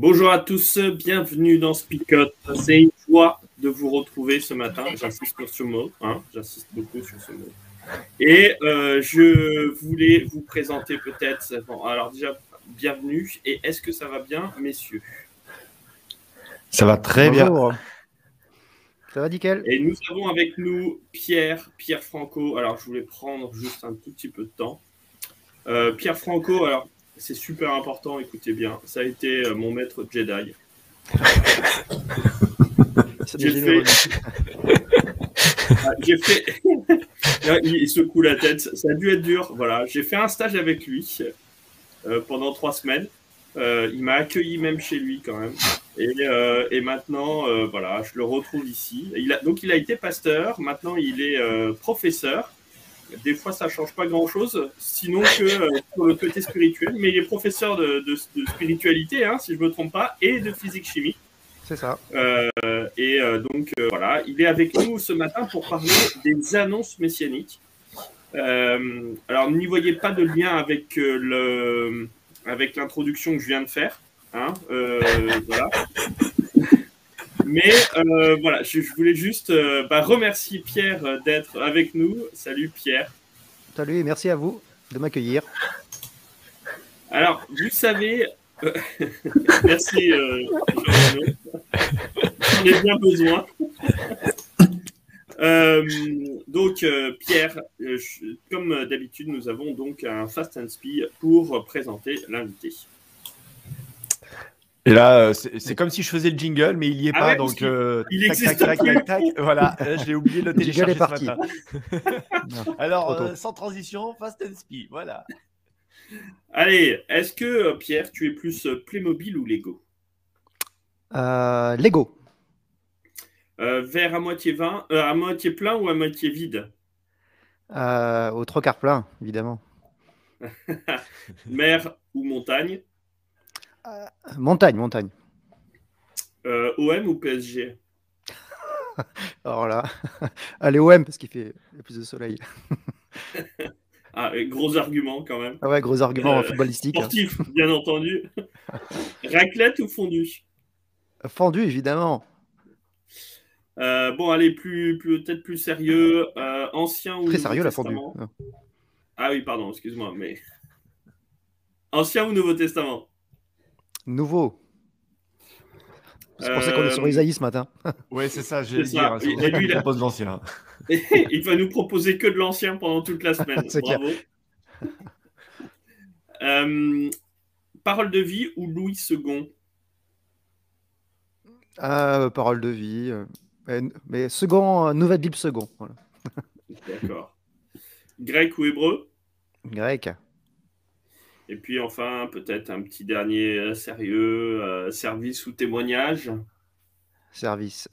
Bonjour à tous, bienvenue dans Speakot. C'est une joie de vous retrouver ce matin. J'insiste sur ce mot, hein, j'insiste beaucoup sur ce mot. Et euh, je voulais vous présenter peut-être. Bon, alors déjà, bienvenue. Et est-ce que ça va bien, messieurs? Ça va très Bonjour. bien. Ça va nickel? Et nous avons avec nous Pierre, Pierre Franco. Alors, je voulais prendre juste un tout petit peu de temps. Euh, Pierre Franco, alors, c'est super important, écoutez bien. Ça a été euh, mon maître Jedi. J'ai généreux. Ah, fait. Il secoue la tête. Ça a dû être dur. Voilà. J'ai fait un stage avec lui euh, pendant trois semaines. Euh, il m'a accueilli même chez lui quand même. Et, euh, et maintenant, voilà, je le retrouve ici. Il a, donc, il a été pasteur. Maintenant, il est professeur. Des fois, ça change pas grand-chose, sinon que euh, sur le côté spirituel. Mais il est professeur de, de- de spiritualité, hein, si je me trompe pas, et de physique-chimie. C'est ça. Euh, et euh, donc euh, voilà, il est avec nous ce matin pour parler des annonces messianiques. Alors n'y voyez pas de lien avec le avec l'introduction que je viens de faire, hein, voilà. Mais euh, voilà, je, je voulais juste euh, bah, remercier Pierre euh, d'être avec nous. Salut Pierre. Salut et merci à vous de m'accueillir. Alors, vous savez, euh, merci. J'en ai bien besoin. Donc, Pierre, je- comme d'habitude, nous avons donc un Fast and Speed pour présenter l'invité. Et là, euh, c'est comme si je faisais le jingle, mais il y est Ah pas, ouais, donc euh, il tac, existe tac, tac, tac, tac, Voilà, euh, j'ai oublié de le télécharger est parti. ce matin. Alors, euh, sans transition, fast and speed, voilà. Allez, est-ce que, Pierre, tu es plus Playmobil ou Lego? Euh, Lego. Euh, Verre à moitié, vin, euh, à moitié plein ou à moitié vide? Euh, au trois quarts plein, évidemment. Mer ou montagne? Montagne, montagne. Euh, OM ou PSG Alors là, allez OM parce qu'il fait plus de soleil. Ah, gros argument quand même. Ah ouais, gros argument Euh, footballistique. hein. Sportif, bien entendu. Raclette ou fondu? Fendu, évidemment. Euh, Bon, allez, plus, plus peut-être plus sérieux. Euh, ancien ou Très sérieux la fondue. Ah oui, pardon, excuse-moi, mais ancien ou Nouveau Testament? Nouveau. C'est pour ça qu'on est sur Euh, Isaïe ce matin. Ouais, c'est ça, j'ai hein, Et lui, il propose l'ancien. Il va nous proposer que de l'ancien pendant toute la semaine. Bravo. Euh, parole de vie ou Louis II Ah, parole de vie. euh, mais, mais second, euh, nouvelle Bible second. Voilà. D'accord. Grec ou hébreu? Grec. Et puis enfin, peut-être un petit dernier euh, sérieux, euh, service ou témoignage. Service.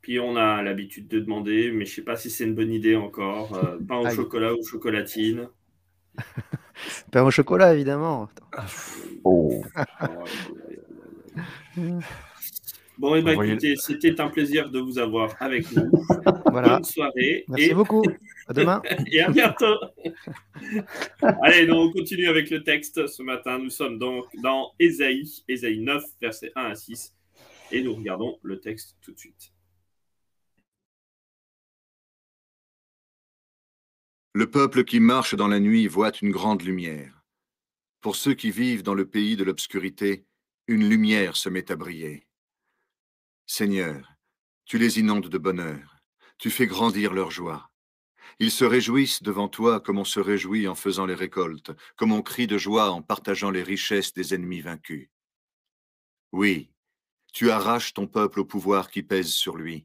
Puis on a l'habitude de demander, mais je sais pas si c'est une bonne idée encore, euh, pain au Aïe. chocolat ou chocolatine. Pain au chocolat, évidemment. Oh. Bon, et ben Envoyez- écoutez, c'était un plaisir de vous avoir avec nous. Voilà. Bonne soirée Merci et, beaucoup. À demain. et à bientôt. Allez, donc on continue avec le texte. Ce matin, nous sommes donc dans Ésaïe, Ésaïe 9, versets 1 à 6. Et nous regardons le texte tout de suite. Le peuple qui marche dans la nuit voit une grande lumière. Pour ceux qui vivent dans le pays de l'obscurité, une lumière se met à briller. Seigneur, tu les inondes de bonheur, tu fais grandir leur joie. Ils se réjouissent devant toi comme on se réjouit en faisant les récoltes, comme on crie de joie en partageant les richesses des ennemis vaincus. Oui, Tu arraches ton peuple au pouvoir qui pèse sur lui.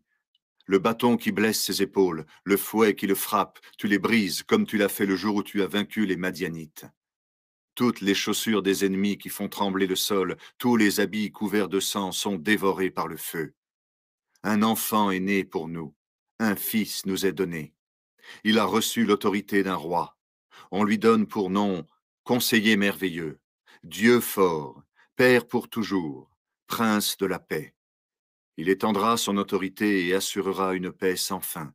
Le bâton qui blesse ses épaules, le fouet qui le frappe, tu les brises comme tu l'as fait le jour où tu as vaincu les Madianites. Toutes les chaussures des ennemis qui font trembler le sol, tous les habits couverts de sang sont dévorés par le feu. Un enfant est né pour nous, un fils nous est donné. Il a reçu l'autorité d'un roi. On lui donne pour nom conseiller merveilleux, Dieu fort, Père pour toujours, Prince de la paix. Il étendra son autorité et assurera une paix sans fin.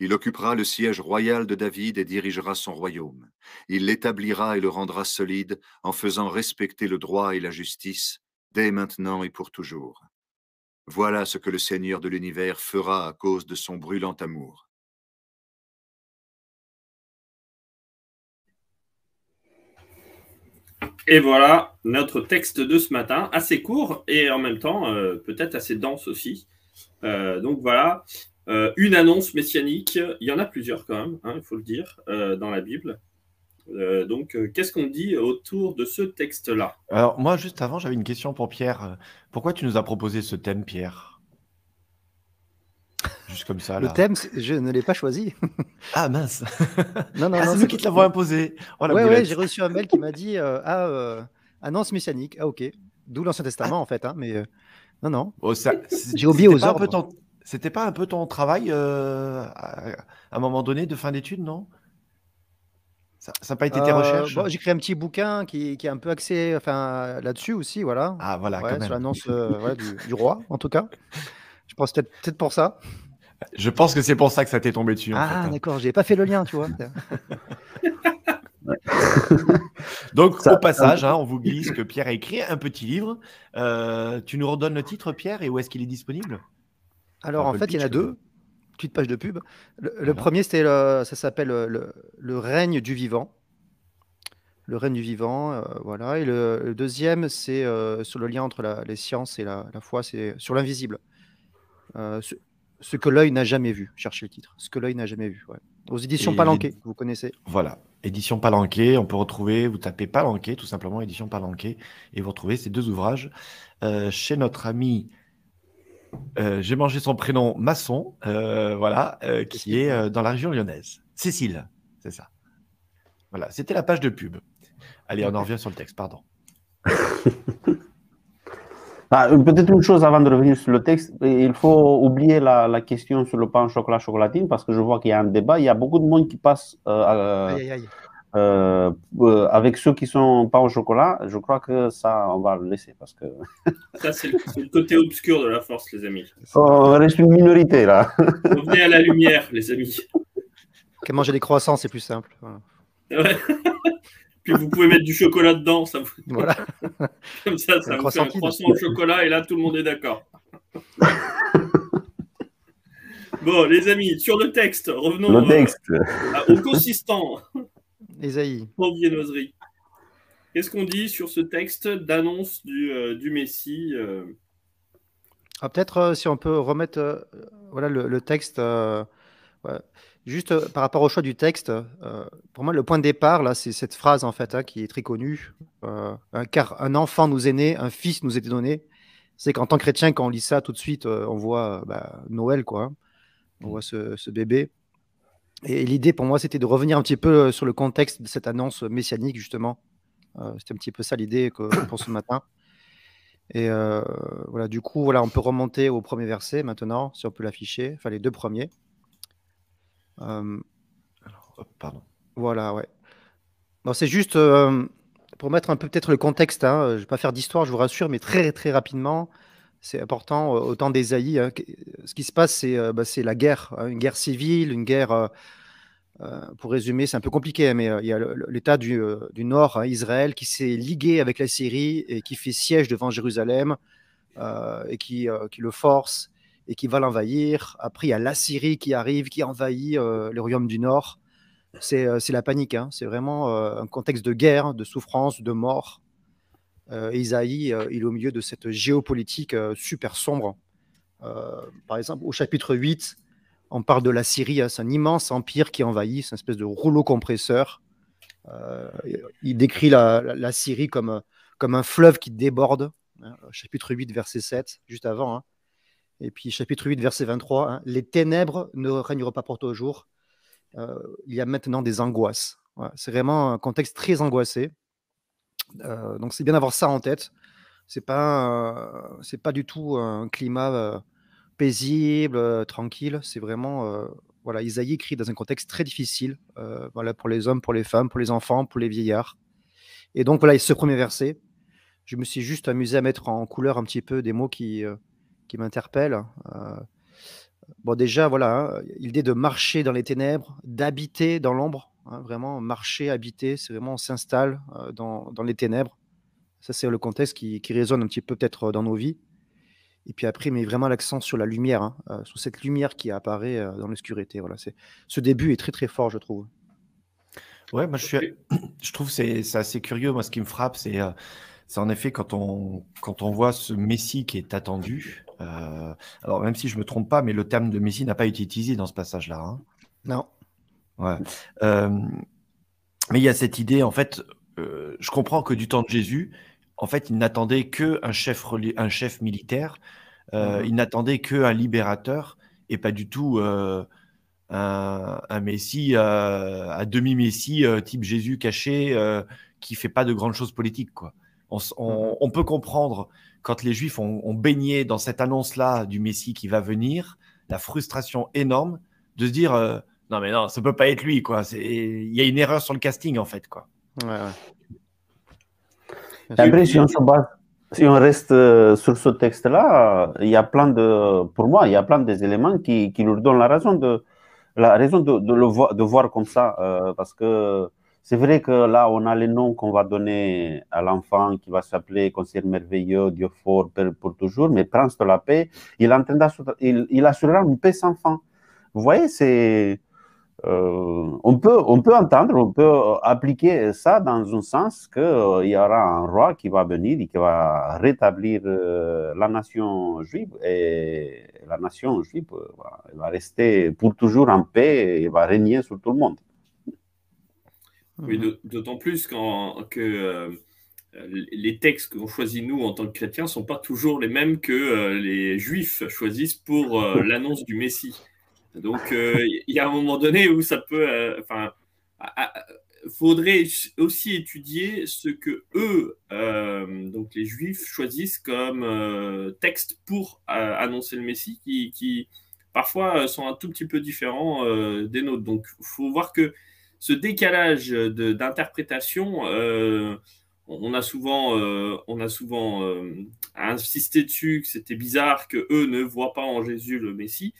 Il occupera le siège royal de David et dirigera son royaume. Il l'établira et le rendra solide en faisant respecter le droit et la justice dès maintenant et pour toujours. Voilà ce que le Seigneur de l'univers fera à cause de son brûlant amour. Et voilà notre texte de ce matin, assez court et en même temps euh, peut-être assez dense aussi. Euh, donc voilà, euh, une annonce messianique, il y en a plusieurs quand même, hein, il faut le dire, dans la Bible. donc qu'est-ce qu'on dit autour de ce texte-là? Alors moi, juste avant, j'avais une question pour Pierre. Pourquoi tu nous as proposé ce thème, Pierre? Juste comme ça. Le thème, je ne l'ai pas choisi. ah mince. non, non, ah, non. C'est nous qui te l'avons imposé. Oh, ouais, ouais, j'ai reçu un mail qui m'a dit euh, ah, euh, annonce messianique. Ah, ok. D'où l'Ancien Testament, en fait. Hein, mais euh, non, non. Oh, j'ai oublié aux ordres. C'était pas un peu ton travail à, un moment donné de fin d'études, non? Ça n'a pas été tes recherches? bon, J'ai créé un petit bouquin qui, qui est un peu axé enfin, là-dessus aussi, voilà. Ah, voilà, ouais, quand même. Sur l'annonce du, du, roi, en tout cas. Je pense peut-être peut pour ça. Je pense que c'est pour ça que ça t'est tombé dessus. Ah, hein. d'accord, j'ai pas fait le lien, tu vois. Donc, au passage, hein, on vous glisse que Pierre a écrit un petit livre. Euh, tu nous redonnes le titre, Pierre, et où est-ce qu'il est disponible? Alors, en fait, il y en a deux. Petite page de pub. Le, premier, c'était ça s'appelle le, règne du vivant. Le règne du vivant, euh, voilà. Et le, deuxième, c'est euh, sur le lien entre les sciences et la, la foi, c'est sur l'invisible. Ce, ce, que l'œil n'a jamais vu. Cherchez le titre. Ce que l'œil n'a jamais vu. Ouais. Aux éditions Et Palanquet, vous connaissez. Voilà, édition Palanquet, on peut retrouver, vous tapez Palanquet, tout simplement, édition Palanquet, et vous retrouvez ces deux ouvrages euh, chez notre ami, euh, j'ai mangé son prénom, Masson, euh, voilà, euh, qui est euh, dans la région lyonnaise. Cécile, c'est ça. Voilà, c'était la page de pub. Allez, on en revient sur le texte, pardon. Ah, Peut-être une chose avant de revenir sur le texte, il faut oublier la, la question sur le pain au chocolat chocolatine parce que je vois qu'il y a un débat. Il y a beaucoup de monde qui passe euh, Aïe, aïe, aïe. Euh, euh, avec ceux qui sont pas au chocolat. Je crois que ça, on va le laisser parce que Ça, c'est le, c'est le côté obscur de la force, les amis. on reste une minorité là. Revenez à la lumière, les amis. Que manger des croissants, c'est plus simple. Voilà. Ouais. Puis vous pouvez mettre du chocolat dedans, ça vous- Voilà. comme ça, ça Un vous fait un croissant au chocolat et là tout le monde est d'accord. Bon, les amis, sur le texte, revenons Le euh, texte. à- au consistant, Esaïe. Qu'est-ce qu'on dit sur ce texte d'annonce du, euh, du Messie euh, Ah, Peut-être euh, si on peut remettre euh, voilà, le, le texte. ouais. Juste par rapport au choix du texte, pour moi, le point de départ, là, c'est cette phrase en fait hein, qui est très connue. car un enfant nous est né, un fils nous était donné. C'est qu'en tant que chrétien, quand on lit ça tout de suite, on voit bah, Noël, quoi. hein. On voit ce, ce bébé. Et l'idée pour moi, c'était de revenir un petit peu euh, sur le contexte de cette annonce messianique, justement. Euh, c'était un petit peu ça l'idée pour ce matin. Et euh, voilà, du coup, voilà, on peut remonter au premier verset maintenant, si on peut l'afficher, enfin les deux premiers. Euh, pardon. voilà, ouais. Bon, c'est juste pour mettre un peu peut-être le contexte. Hein, je ne vais pas faire d'histoire, je vous rassure, mais très très rapidement, c'est important. euh, Au temps d'Ésaïe, hein, que- ce qui se passe, c'est euh, bah, la guerre, hein, une guerre civile, une guerre. euh, pour résumer, c'est un peu compliqué, mais euh, il y a l'État du, Nord, hein, Israël, qui s'est ligué avec la Syrie et qui fait siège devant Jérusalem et qui, le force et qui va l'envahir. Après, il y a la Syrie qui arrive, qui envahit le royaume du Nord. C'est la panique, hein. c'est vraiment un contexte de guerre, de souffrance, de mort. Euh, Isaïe, euh, il est au milieu de cette géopolitique euh, super sombre. Euh, par exemple, au chapitre 8, on parle de la Syrie, hein, c'est un immense empire qui envahit, c'est une espèce de rouleau compresseur. Euh, il décrit la, Syrie comme, comme un fleuve qui déborde, hein, chapitre 8, verset 7, juste avant. Hein. Et puis chapitre 8, verset 23, hein, les ténèbres ne régneront pas pour toujours. Euh, il y a maintenant des angoisses. c'est vraiment un contexte très angoissé. Euh, donc c'est bien d'avoir ça en tête. C'est pas, c'est pas du tout un climat paisible, tranquille. C'est vraiment voilà, Isaïe écrit dans un contexte très difficile, euh, voilà, pour les hommes, pour les femmes, pour les enfants, pour les vieillards. Et donc voilà, ce premier verset, je me suis juste amusé à mettre en couleur un petit peu des mots qui, euh, qui m'interpellent. Euh, bon, déjà, voilà, hein, l'idée de marcher dans les ténèbres, d'habiter dans l'ombre, hein, vraiment marcher, habiter, c'est vraiment on s'installe dans, dans, les ténèbres. Ça, c'est le contexte qui, qui résonne un petit peu peut-être dans nos vies. Et puis après, met vraiment l'accent sur la lumière, hein, euh, sur cette lumière qui apparaît euh, dans l'obscurité. Voilà, c'est ce début est très très fort, je trouve. Ouais, moi je suis, je trouve c'est c'est assez curieux. Moi, ce qui me frappe, c'est euh, c'est en effet quand on quand on voit ce Messie qui est attendu. alors même si je me trompe pas, mais le terme de Messie n'a pas été utilisé dans ce passage-là. Hein. Non. Ouais. mais il y a cette idée, en fait, je comprends que du temps de Jésus, en fait, il n'attendait qu'un chef, un chef militaire, euh, mmh il n'attendait qu'un libérateur et pas du tout euh, un, messie, euh, à demi-messie, type Jésus caché, qui fait pas de grandes choses politiques. Quoi. On, mmh peut comprendre quand les Juifs ont, baigné dans cette annonce-là du Messie qui va venir, la frustration énorme de se dire non mais non, ça peut pas être lui quoi. Il y a une erreur sur le casting en fait quoi. Ouais, ouais. Après, si on, si on reste euh, sur ce texte-là, il y a plein de, pour moi, il y a plein des éléments qui, qui nous donnent la raison de, la raison de, de le voir, de voir comme ça, euh, parce que c'est vrai que là, on a les noms qu'on va donner à l'enfant qui va s'appeler Conseiller merveilleux, Dieu fort, Père pour toujours, mais Prince de la paix, il, il, il assurera une paix sans fin. Vous voyez, c'est euh, on, peut, on peut entendre, on peut euh, appliquer ça dans un sens qu'il euh, y aura un roi qui va venir et qui va rétablir la nation juive et la nation juive va rester pour toujours en paix et va régner sur tout le monde. Oui, d'autant plus que les textes qu'on choisit nous en tant que chrétiens ne sont pas toujours les mêmes que les juifs choisissent pour l'annonce du Messie. Donc, euh, il y a un moment donné où ça peut. Euh, enfin, faudrait aussi étudier ce que eux, euh, donc les Juifs, choisissent comme texte pour annoncer le Messie, qui, parfois sont un tout petit peu différents des nôtres. Donc, faut voir que ce décalage d'interprétation, on a souvent, on a souvent insisté dessus que c'était bizarre que eux ne voient pas en Jésus le Messie.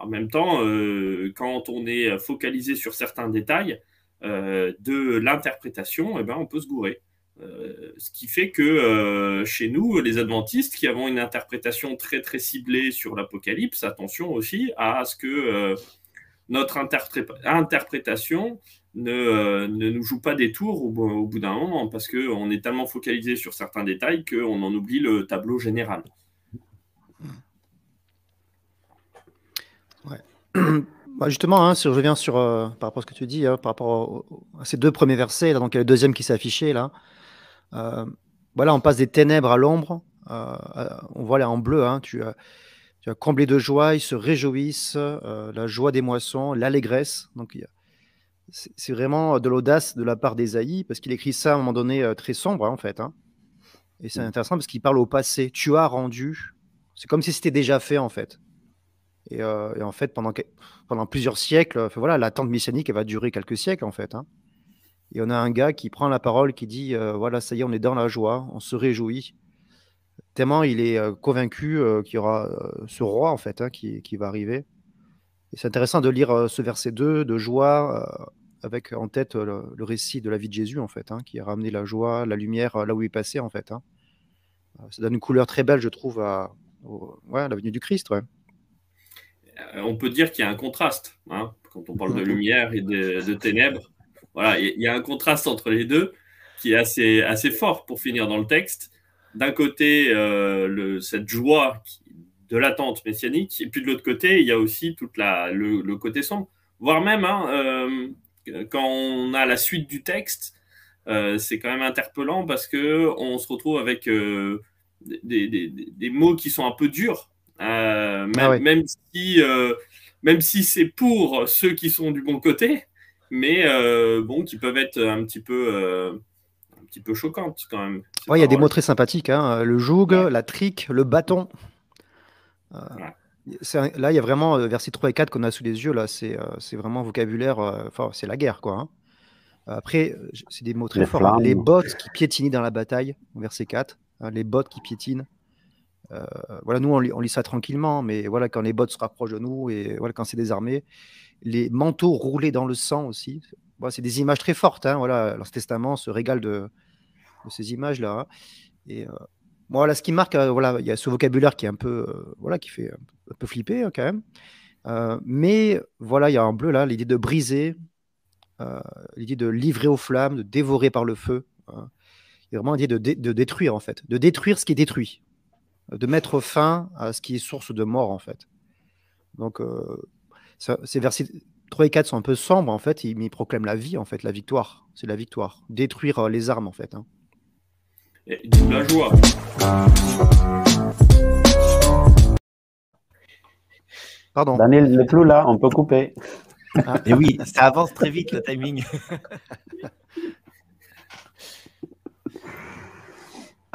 En même temps, euh, quand on est focalisé sur certains détails euh, de l'interprétation, eh ben, on peut se gourer. Euh, ce qui fait que chez nous, les adventistes qui avons une interprétation très très ciblée sur l'Apocalypse, attention aussi à ce que notre interprétation ne, ne, nous joue pas des tours au, au bout d'un moment, parce qu'on est tellement focalisé sur certains détails qu'on en oublie le tableau général. Bah, justement, hein, si je reviens sur, euh, par rapport à ce que tu dis, hein, par rapport à ces deux premiers versets, là, donc il y a le deuxième qui s'est affiché là. Euh, voilà, on passe des ténèbres à l'ombre. Euh, on voit là en bleu, hein, tu, as, tu as comblé de joie, ils se réjouissent, la joie des moissons, l'allégresse. Donc c'est vraiment de l'audace de la part d'Ésaïe, parce qu'il écrit ça à un moment donné très sombre en fait. Et c'est intéressant parce qu'il parle au passé. Tu as rendu. C'est comme si c'était déjà fait en fait. Euh, et, en fait, pendant, plusieurs siècles, voilà, l'attente messianique, va durer quelques siècles, en fait. Hein. Et on a un gars qui prend la parole, qui dit euh, voilà, ça y est, on est dans la joie, on se réjouit. Tellement il est euh, convaincu qu'il y aura ce roi, en fait, hein, qui, va arriver. Et c'est intéressant de lire ce verset 2 de joie, avec en tête le, récit de la vie de Jésus, en fait, hein, qui a ramené la joie, la lumière là où il passait, en fait. Ça donne une couleur très belle, je trouve, à, la venue du Christ. Euh, on peut dire qu'il y a un contraste. Hein, quand on parle de lumière et de, ténèbres, voilà, il y a un contraste entre les deux qui est assez, assez fort pour finir dans le texte. D'un côté, euh, cette joie de l'attente messianique, et puis de l'autre côté, il y a aussi toute la, le, côté sombre. Voire même, hein, euh, quand on a la suite du texte, c'est quand même interpellant parce que on se retrouve avec des, des, des, mots qui sont un peu durs, même, Ah même si, même si c'est pour ceux qui sont du bon côté, mais bon, qui peuvent être un petit peu un petit peu choquantes quand même. Ouais, il y a des mots très sympathiques. hein, Le joug, Ouais. la trique, le bâton. Euh, un- là, il y a vraiment euh, versets 3 et 4 qu'on a sous les yeux. Là, c'est euh, vraiment vocabulaire. euh, Enfin, c'est la guerre, quoi. hein. Après, euh, c'est des mots très Les forts. hein. Les bottes qui piétinent dans la bataille, verset 4. hein, les bottes qui piétinent. Euh, voilà, nous, on on lit ça tranquillement, mais voilà, quand les bottes se rapprochent de nous et voilà, quand c'est désarmé. Les manteaux roulés dans le sang aussi. Voilà, c'est des images très fortes. Hein, voilà, l'Ancien Testament se régale de, ces images-là. Et euh, voilà, ce qui marque, euh, voilà, il y a ce vocabulaire qui est un peu, euh, voilà, qui fait un, peu flipper hein, quand même. Euh, mais voilà, il y a en bleu là l'idée de briser, euh, l'idée de livrer aux flammes, de dévorer par le feu. hein. Il y a vraiment l'idée de, de détruire en fait, de détruire ce qui est détruit, de mettre fin à ce qui est source de mort en fait. Donc euh, ça- ces versets 3 et 4 sont un peu sombres en fait, ils, mais ils proclament la vie en fait, la victoire. C'est la victoire. Détruire euh, les armes en fait. hein. Et de la joie. Pardon. Daniel n'est plus là, on peut couper. Et oui, ça avance très vite le timing.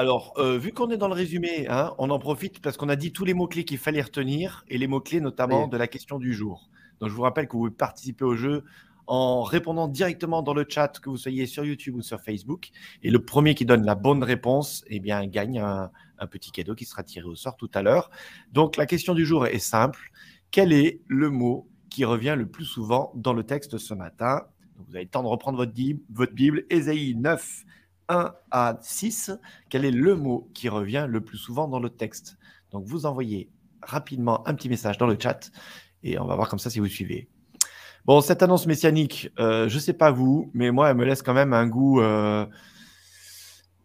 Alors, euh, vu qu'on est dans le résumé, hein, on en profite parce qu'on a dit tous les mots-clés qu'il fallait retenir et les mots-clés notamment Oui. de la question du jour. Donc, je vous rappelle que vous pouvez participer au jeu en répondant directement dans le chat, que vous soyez sur YouTube ou sur Facebook. Et le premier qui donne la bonne réponse, eh bien, gagne un, un petit cadeau qui sera tiré au sort tout à l'heure. Donc, la question du jour est simple. Quel est le mot qui revient le plus souvent dans le texte ce matin? Donc, Vous avez le temps de reprendre votre, votre Bible, Ésaïe 9, 1 à 6. Quel est le mot qui revient le plus souvent dans le texte Donc, vous envoyez rapidement un petit message dans le chat et on va voir comme ça si vous suivez. Bon, cette annonce messianique, euh, je ne sais pas vous, mais moi, elle me laisse quand même un goût. euh,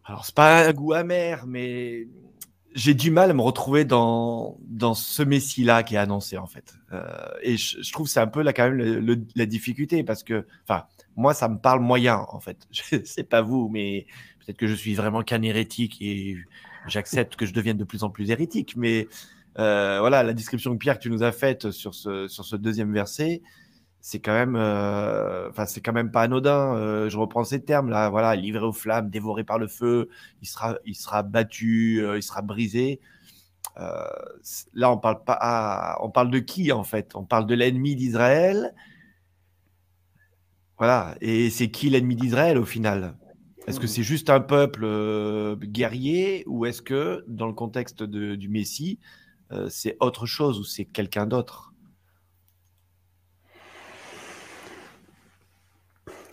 Alors, c'est pas un goût amer, mais j'ai du mal à me retrouver dans, dans ce Messie-là qui est annoncé, en fait. Euh, et je, trouve que c'est un peu quand même la difficulté parce que, enfin, moi, ça me parle moyen, en fait. Je sais pas vous, mais peut-être que je suis vraiment qu'un hérétique et j'accepte que je devienne de plus en plus hérétique. Mais euh, voilà, la description que Pierre, tu nous as faite sur ce, sur ce deuxième verset, c'est quand même, euh, quand même pas anodin. Euh, je reprends ces termes là, voilà, livré aux flammes, dévoré par le feu, il sera, il sera battu, il sera brisé. Là, on parle pas, on parle de qui en fait? On parle de l'ennemi d'Israël. Voilà, et c'est qui l'ennemi d'Israël au final? Est-ce que c'est juste un peuple euh, guerrier ou est-ce que dans le contexte de- du Messie, euh, c'est autre chose ou c'est quelqu'un d'autre?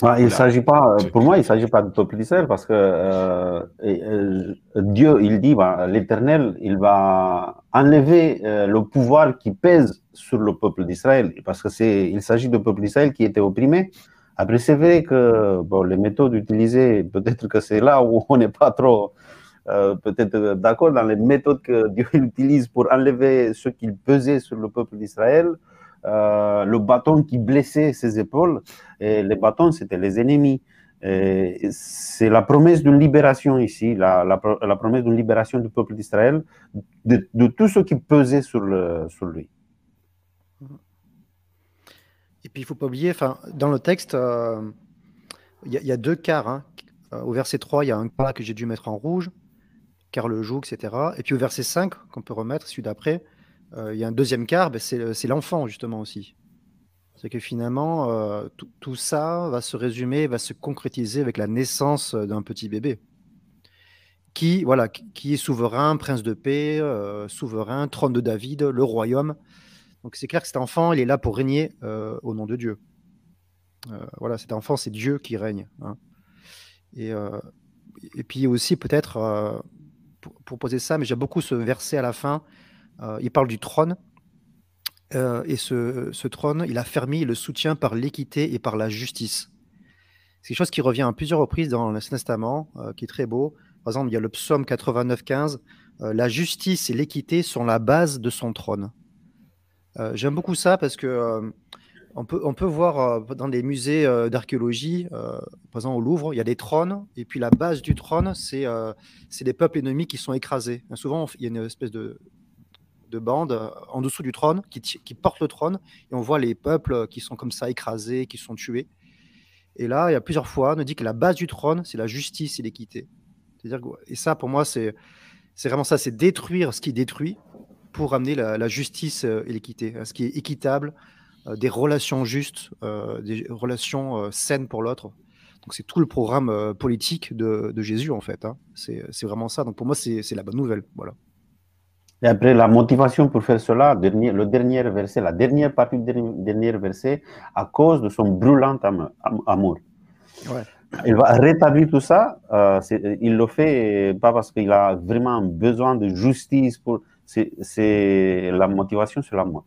Ouais, il Voilà. s'agit pas, Tu- pour moi, il ne s'agit pas du peuple d'Israël parce que euh, et, euh, Dieu, il dit, bah, l'Éternel, il va enlever euh, le pouvoir qui pèse sur le peuple d'Israël parce que c'est, il s'agit du peuple d'Israël qui était opprimé. Après, c'est vrai que bon, les méthodes utilisées, peut-être que c'est là où on n'est pas trop euh, d'accord dans les méthodes que Dieu utilise pour enlever ce qu'il pesait sur le peuple d'Israël. Euh, le bâton qui blessait ses épaules, et les bâtons, c'était les ennemis. C'est la promesse d'une libération ici, la, promesse d'une libération du peuple d'Israël, de, de, tout ce qui pesait sur lui. Et puis il ne faut pas oublier, dans le texte, il euh, y, y, a deux quarts. Hein. Au verset 3, il y a un quart que j'ai dû mettre en rouge, car le joug, etc. Et puis au verset 5, qu'on peut remettre, celui d'après, il euh, y a un deuxième quart, ben c'est l'enfant justement aussi. C'est que finalement, euh, tout, ça va se résumer, va se concrétiser avec la naissance d'un petit bébé. Qui, voilà, qui est souverain, prince de paix, euh, souverain, trône de David, le royaume. Donc c'est clair que cet enfant, il est là pour régner euh, au nom de Dieu. Euh, voilà, cet enfant, c'est Dieu qui règne. Hein. Et, euh, et, puis aussi, peut-être, pour, poser ça, mais j'aime beaucoup ce verset à la fin, il parle du trône. Et ce, trône, il a fermé, il le soutient par l'équité et par la justice. C'est quelque chose qui revient à plusieurs reprises dans l'Ancien Testament, qui est très beau. Par exemple, il y a le psaume 89, 15. Euh, la justice et l'équité sont la base de son trône. Euh, J'aime beaucoup ça parce que On peut, on peut voir euh, dans des musées euh, d'archéologie, euh, par exemple au Louvre, il y a des trônes, et puis la base du trône, c'est euh, des peuples ennemis qui sont écrasés. Souvent, il y a une espèce de, de bande euh, en dessous du trône qui, qui porte le trône, et on voit les peuples qui sont comme ça écrasés, qui sont tués. Et là, il y a plusieurs fois, on nous dit que la base du trône, c'est la justice et l'équité. Et ça, pour moi, c'est vraiment ça, c'est détruire ce qui détruit pour amener la, la justice euh, et l'équité, hein, ce qui est équitable, euh, des relations justes, euh, des relations saines pour l'autre. Donc c'est tout le programme politique de, de Jésus en fait. hein. C'est vraiment ça. Donc pour moi c'est la bonne nouvelle. Voilà. Et après, la motivation pour faire cela, dernier, le dernier verset, la dernière partie du dernier, dernier verset, à cause de son brûlant am- am- amour. Ouais. Il va rétablir tout ça. euh, il le fait pas parce qu'il a vraiment besoin de justice. Pour, c'est, la motivation, c'est l'amour.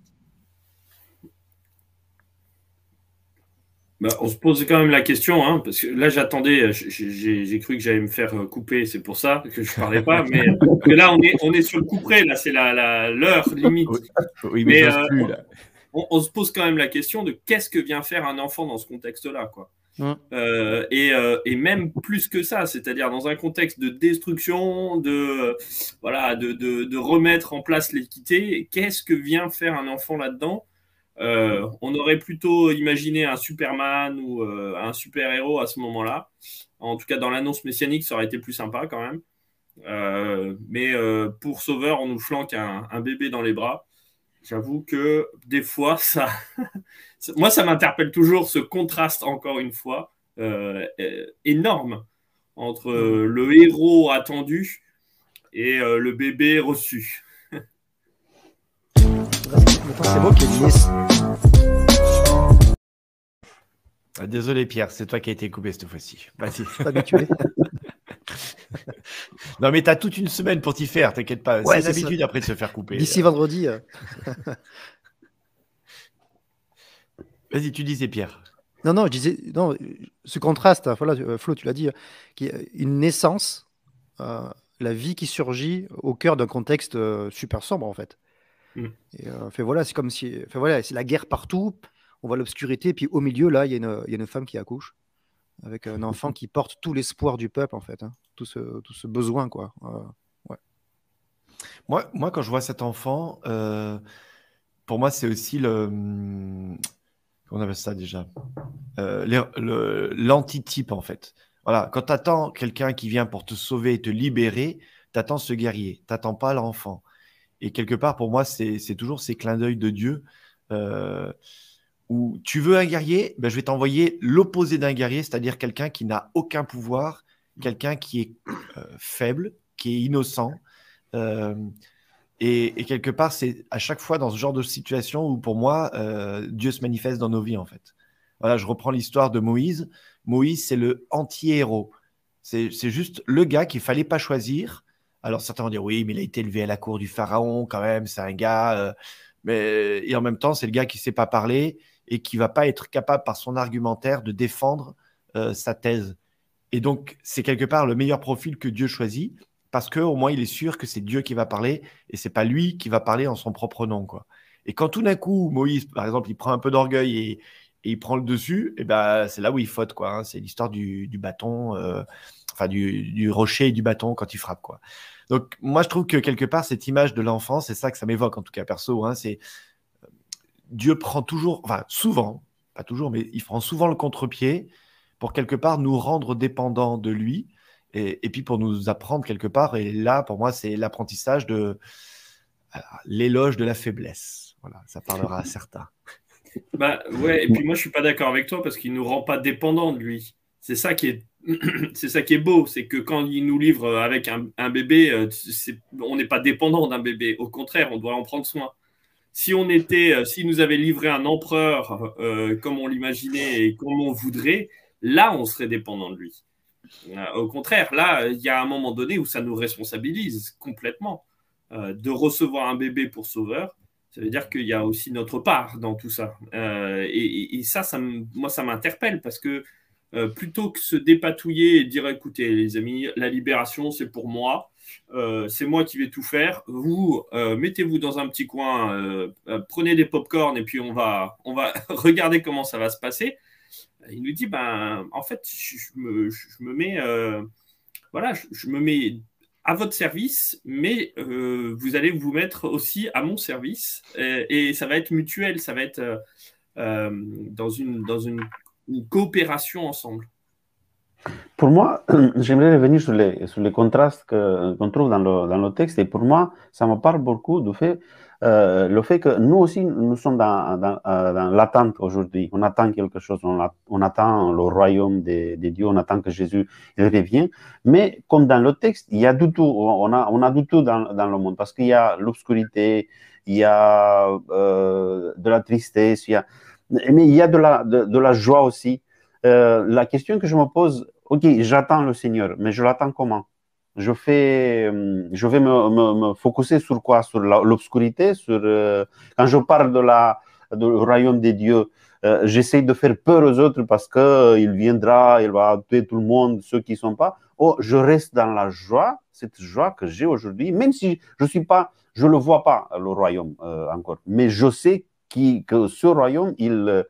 Bah, on se pose quand même la question, hein, parce que là j'attendais, j'ai- cru que j'allais me faire euh, couper, c'est pour ça que je parlais pas, mais que là on est, on est sur le coup près, là c'est la, la, l'heure limite. Oui, Oui, Mais, euh, plus, là. On, on se pose quand même la question de qu'est-ce que vient faire un enfant dans ce contexte-là, quoi. Mm. Euh, et, euh, et même plus que ça, c'est-à-dire dans un contexte de destruction, de voilà, de, de, remettre en place l'équité, qu'est-ce que vient faire un enfant là-dedans? Euh, On aurait plutôt imaginé un Superman ou un super-héros à ce moment-là. En tout cas, dans l'annonce messianique, ça aurait été plus sympa quand même. Mais pour Sauveur, on nous flanque un bébé dans les bras. J'avoue que des fois, ça, moi, ça m'interpelle toujours ce contraste, encore une fois, euh, euh, énorme entre euh, le héros attendu et euh, le bébé reçu. Ah, Désolé Pierre, c'est toi qui as été coupé cette fois-ci. Vas-y. Je suis pas habitué. Non mais t'as toute une semaine pour t'y faire, t'inquiète pas. Ouais, c'est l'habitude après de se faire couper. D'ici vendredi. euh, Vas-y, tu disais Pierre. Non, non, je disais, non, ce contraste, hein, voilà, euh, Flo, tu l'as dit, euh, qui est une naissance, euh, la vie qui surgit au cœur d'un contexte euh, super sombre, en fait. Mm. Et, euh, fait, voilà, c'est comme si, fait, voilà, c'est la guerre partout, on voit l'obscurité, puis au milieu, là, il y, a une- il y a une femme qui accouche, avec un enfant qui porte tout l'espoir du peuple, en fait, hein, tout, ce, tout ce besoin, quoi. Euh, Moi, moi, quand je vois cet enfant, euh, pour moi, c'est aussi le. hum, on appelle ça déjà? Euh, L'antitype, en fait. Voilà, quand tu attends quelqu'un qui vient pour te sauver et te libérer, tu attends ce guerrier, tu n'attends pas l'enfant. Et quelque part, pour moi, c'est toujours ces clins d'œil de Dieu. où tu veux un guerrier, ben, je vais t'envoyer l'opposé d'un guerrier, c'est-à-dire quelqu'un qui n'a aucun pouvoir, quelqu'un qui est euh, faible, qui est innocent. Euh, et, quelque part, c'est à chaque fois dans ce genre de situation où, pour moi, euh, Dieu se manifeste dans nos vies, en fait. Voilà, je reprends l'histoire de Moïse. Moïse, c'est le anti-héros. C'est juste le gars qu'il fallait pas choisir. Alors certains vont dire oui, mais il a été élevé à la cour du pharaon quand même, c'est un gars. mais et en même temps, c'est le gars qui sait pas parler et qui va pas être capable par son argumentaire de défendre sa thèse. Et donc c'est quelque part le meilleur profil que Dieu choisit parce que au moins il est sûr que c'est Dieu qui va parler et c'est pas lui qui va parler en son propre nom quoi. Et quand tout d'un coup Moïse, par exemple, il prend un peu d'orgueil et, il prend le dessus, et ben c'est là où il faute quoi. hein. C'est l'histoire du, bâton, euh, enfin du, rocher et du bâton quand il frappe quoi. Donc moi je trouve que quelque part cette image de l'enfant, c'est ça que ça m'évoque en tout cas perso. Hein, c'est Dieu prend toujours, enfin souvent, pas toujours, mais il prend souvent le contre-pied pour quelque part nous rendre dépendants de lui et, et puis pour nous apprendre quelque part. Et là, pour moi, c'est l'apprentissage de euh, l'éloge de la faiblesse. Voilà, ça parlera à certains. Bah ouais, et puis moi je suis pas d'accord avec toi parce qu'il nous rend pas dépendants de lui. C'est ça qui est, c'est ça qui est beau, c'est que quand il nous livre avec un, bébé, euh, on n'est pas dépendant d'un bébé. Au contraire, on doit en prendre soin. Si on était, euh, s'il nous avait livré un empereur euh, comme on l'imaginait et comme on voudrait, là on serait dépendant de lui. Euh, au contraire, là il y a un moment donné où ça nous responsabilise complètement Euh, de recevoir un bébé pour sauveur. Ça veut dire qu'il y a aussi notre part dans tout ça. Euh, et, ça, moi, ça m'interpelle parce que plutôt que se dépatouiller et dire écoutez, les amis, la libération, c'est pour moi, c'est moi qui vais tout faire. Vous, mettez-vous dans un petit coin, prenez des pop-corn et puis on va, on va regarder comment ça va se passer. Il nous dit, ben, en fait, je, me, mets, voilà, je, me mets à votre service, mais vous allez vous mettre aussi à mon service et, ça va être mutuel, ça va être dans une, dans une coopération ensemble. Pour moi, j'aimerais revenir sur les, sur les contrastes qu'on trouve dans le, dans le, texte. Et pour moi, ça me parle beaucoup du fait, euh, le fait que nous aussi, nous sommes dans, euh, l'attente aujourd'hui. On attend quelque chose, on, attend le royaume des, des, dieux, on attend que Jésus revienne. Mais comme dans le texte, il y a du tout, on a, on a du tout dans, dans le monde, parce qu'il y a l'obscurité, il y a euh, de la tristesse, il y a, mais il y a de la, de, la joie aussi. La question que je me pose, ok, j'attends le Seigneur, mais je l'attends comment? Je fais, euh, je vais me, me, me focuser sur quoi? Sur l'obscurité, sur euh, quand je parle de la du royaume des dieux, euh, j'essaie de faire peur aux autres parce que il viendra, il va tuer tout le monde, ceux qui sont pas. Oh, je reste dans la joie, cette joie que j'ai aujourd'hui, même si je suis pas, je le vois pas le royaume encore, mais je sais qui, que ce royaume, il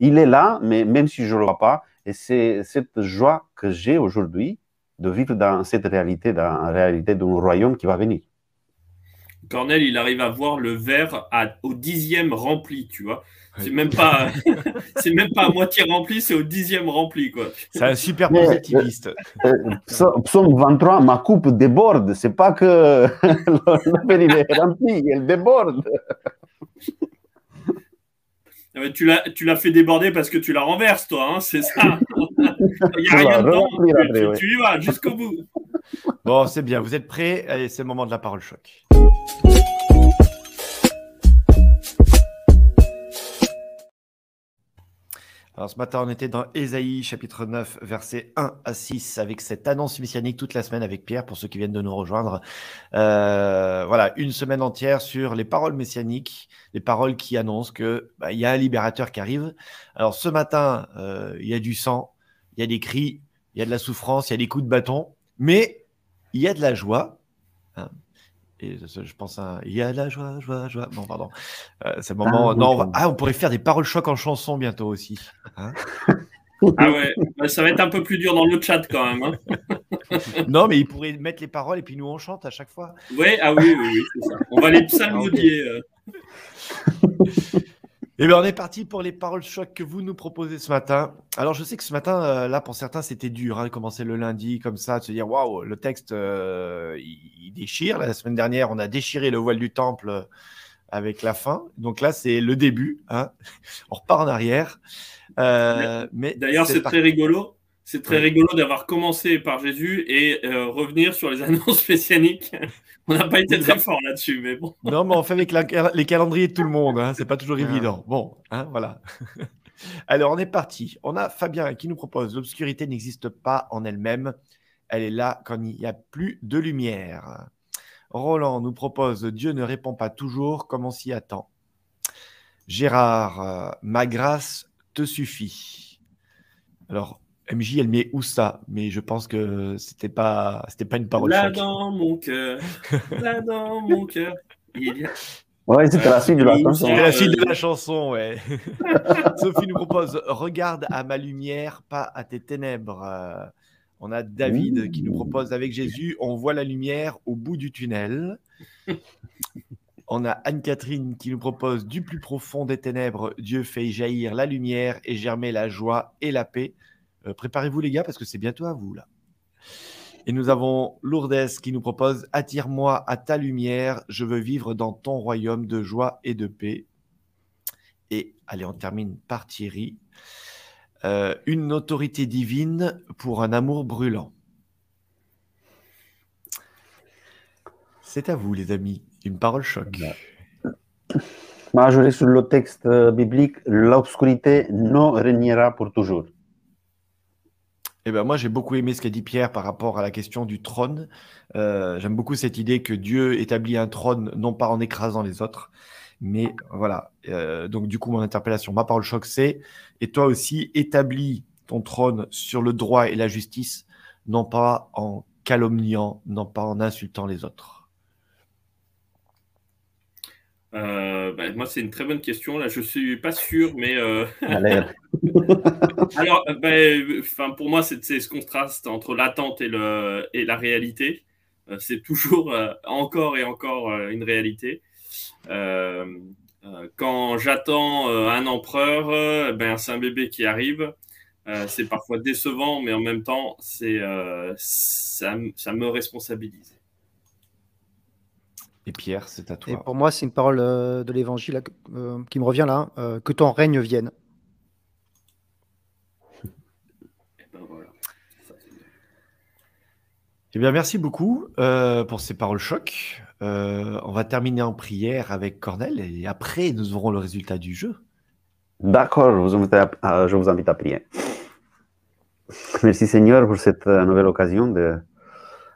il est là, mais même si je le vois pas, et c'est cette joie que j'ai aujourd'hui de vivre dans cette réalité, dans la réalité d'un royaume qui va venir. Cornel, il arrive à voir le verre au dixième rempli, tu vois. C'est même pas, c'est même pas à moitié rempli, c'est au dixième rempli, quoi. C'est un super positiviste. Euh, euh, psaume 23, ma coupe déborde. C'est pas que le verre est rempli, elle déborde. Ah tu l'as, tu l'as fait déborder parce que tu la renverses, toi, hein, c'est ça. Il n'y a rien dedans. Tu, tu, y vas jusqu'au bout. Bon, c'est bien. Vous êtes prêts? Allez, c'est le moment de la parole choc. Alors ce matin, on était dans Ésaïe chapitre 9, versets 1 à 6, avec cette annonce messianique toute la semaine avec Pierre, pour ceux qui viennent de nous rejoindre. Euh, voilà, une semaine entière sur les paroles messianiques, les paroles qui annoncent que bah, y a un libérateur qui arrive. Alors ce matin, euh, il y a du sang, il y a des cris, il y a de la souffrance, il y a des coups de bâton, mais il y a de la joie. Hein je pense à il y a la joie, joie, joie. Non, pardon. Euh, c'est le ah, moment. non, on, va... ah, on pourrait faire des paroles choc en chanson bientôt aussi. Hein ah ouais, bah, ça va être un peu plus dur dans le chat quand même. Hein. non, mais ils pourraient mettre les paroles et puis nous on chante à chaque fois. Ouais, ah oui, oui, oui, c'est ça. On va les psalmodier. Euh. Eh bien, on est parti pour les paroles choc que vous nous proposez ce matin. Alors, je sais que ce matin, euh, là, pour certains, c'était dur hein, de commencer le lundi comme ça, de se dire waouh, le texte, euh, il, déchire. La semaine dernière, on a déchiré le voile du temple euh, avec la fin. Donc là, c'est le début. Hein. on repart en arrière. mais D'ailleurs, c'est très rigolo. C'est très rigolo d'avoir commencé par Jésus et revenir sur les annonces messianiques on n'a pas été très fort là-dessus, mais bon. Non, mais on fait avec les calendriers de tout le monde. Hein, c'est pas toujours évident. Bon, hein, voilà. Alors, on est parti. On a Fabien qui nous propose l'obscurité n'existe pas en elle-même. Elle est là quand il n'y a plus de lumière. Roland nous propose Dieu ne répond pas toujours comme on s'y attend? Gérard, euh, ma grâce te suffit. Alors, MJ, elle met où ça? Mais je pense que c'était pas, c'était pas une parole. Là dans mon cœur, là dans mon cœur. Ouais, c'était la suite de la chanson. C'était la suite de la chanson, ouais. Sophie nous propose Regarde à ma lumière, pas à tes ténèbres. on a David qui nous propose Avec Jésus, on voit la lumière au bout du tunnel. On a Anne-Catherine qui nous propose Du plus profond des ténèbres, Dieu fait jaillir la lumière et germer la joie et la paix. Euh, préparez-vous les gars parce que c'est bientôt à vous là. Et nous avons Lourdes qui nous propose Attire-moi à ta lumière, je veux vivre dans ton royaume de joie et de paix. Et allez, on termine par Thierry. Euh, une autorité divine pour un amour brûlant. C'est à vous, les amis. Une parole choc. Moi, je sur le texte euh, biblique L'obscurité ne régnera pour toujours. Eh ben moi, j'ai beaucoup aimé ce qu'a dit Pierre par rapport à la question du trône. Euh, j'aime beaucoup cette idée que Dieu établit un trône non pas en écrasant les autres, mais voilà. Euh, donc du coup, mon interpellation, ma parole choc, c'est et toi aussi établis ton trône sur le droit et la justice, non pas en calomniant, non pas en insultant les autres Euh, bah, moi, c'est une très bonne question. Là, je suis pas sûr, mais euh, alors, bah, pour moi, c'est ce contraste entre l'attente et, le, et la réalité. Euh, c'est toujours encore et encore une réalité. quand j'attends un empereur, ben, c'est un bébé qui arrive. c'est parfois décevant, mais en même temps, c'est ça, ça me responsabilise. Et Pierre, c'est à toi. Et pour moi, c'est une parole euh, de l'évangile euh, qui me revient là euh, que ton règne vienne. Eh bien, merci beaucoup pour ces paroles choc. on va terminer en prière avec Cornel et après, nous aurons le résultat du jeu. D'accord, je, je vous invite à prier. Merci Seigneur pour cette nouvelle occasion de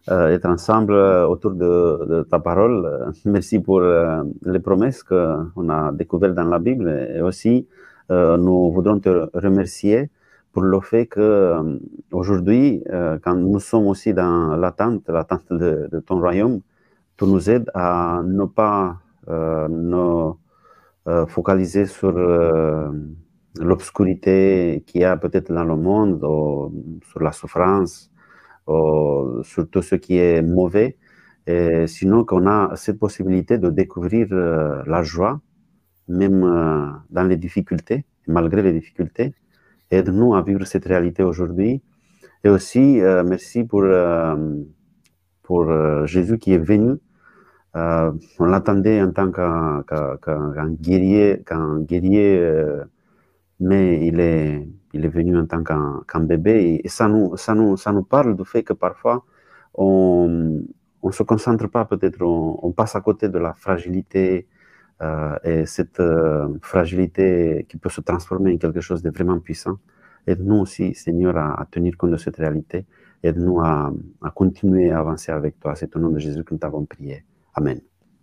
être ensemble euh, autour de, ta parole. Euh, merci pour les promesses qu'on a découvertes dans la Bible et aussi nous voudrons te remercier pour le fait que aujourd'hui, quand nous sommes aussi dans l'attente, l'attente de, ton royaume, tu nous aides à ne pas nous focaliser sur l'obscurité qu'il y a peut-être dans le monde, ou sur la souffrance, euh, sur tout ce qui est mauvais. Et sinon, qu'on a cette possibilité de découvrir euh, la joie, même euh, dans les difficultés, malgré les difficultés. Aide-nous à vivre cette réalité aujourd'hui. Et aussi, merci pour, pour Jésus qui est venu. on l'attendait en tant qu'un guerrier, qu'un guerrier mais il est, il est venu en tant qu'un bébé. Et, ça, nous, ça, nous, ça nous parle du fait que parfois, on ne se concentre pas, peut-être, on, passe à côté de la fragilité euh, et cette euh, fragilité qui peut se transformer en quelque chose de vraiment puissant. Aide-nous aussi, Seigneur, à, tenir compte de cette réalité. Aide-nous à, à continuer à avancer avec toi. C'est au nom de Jésus que nous t'avons prié. Amen.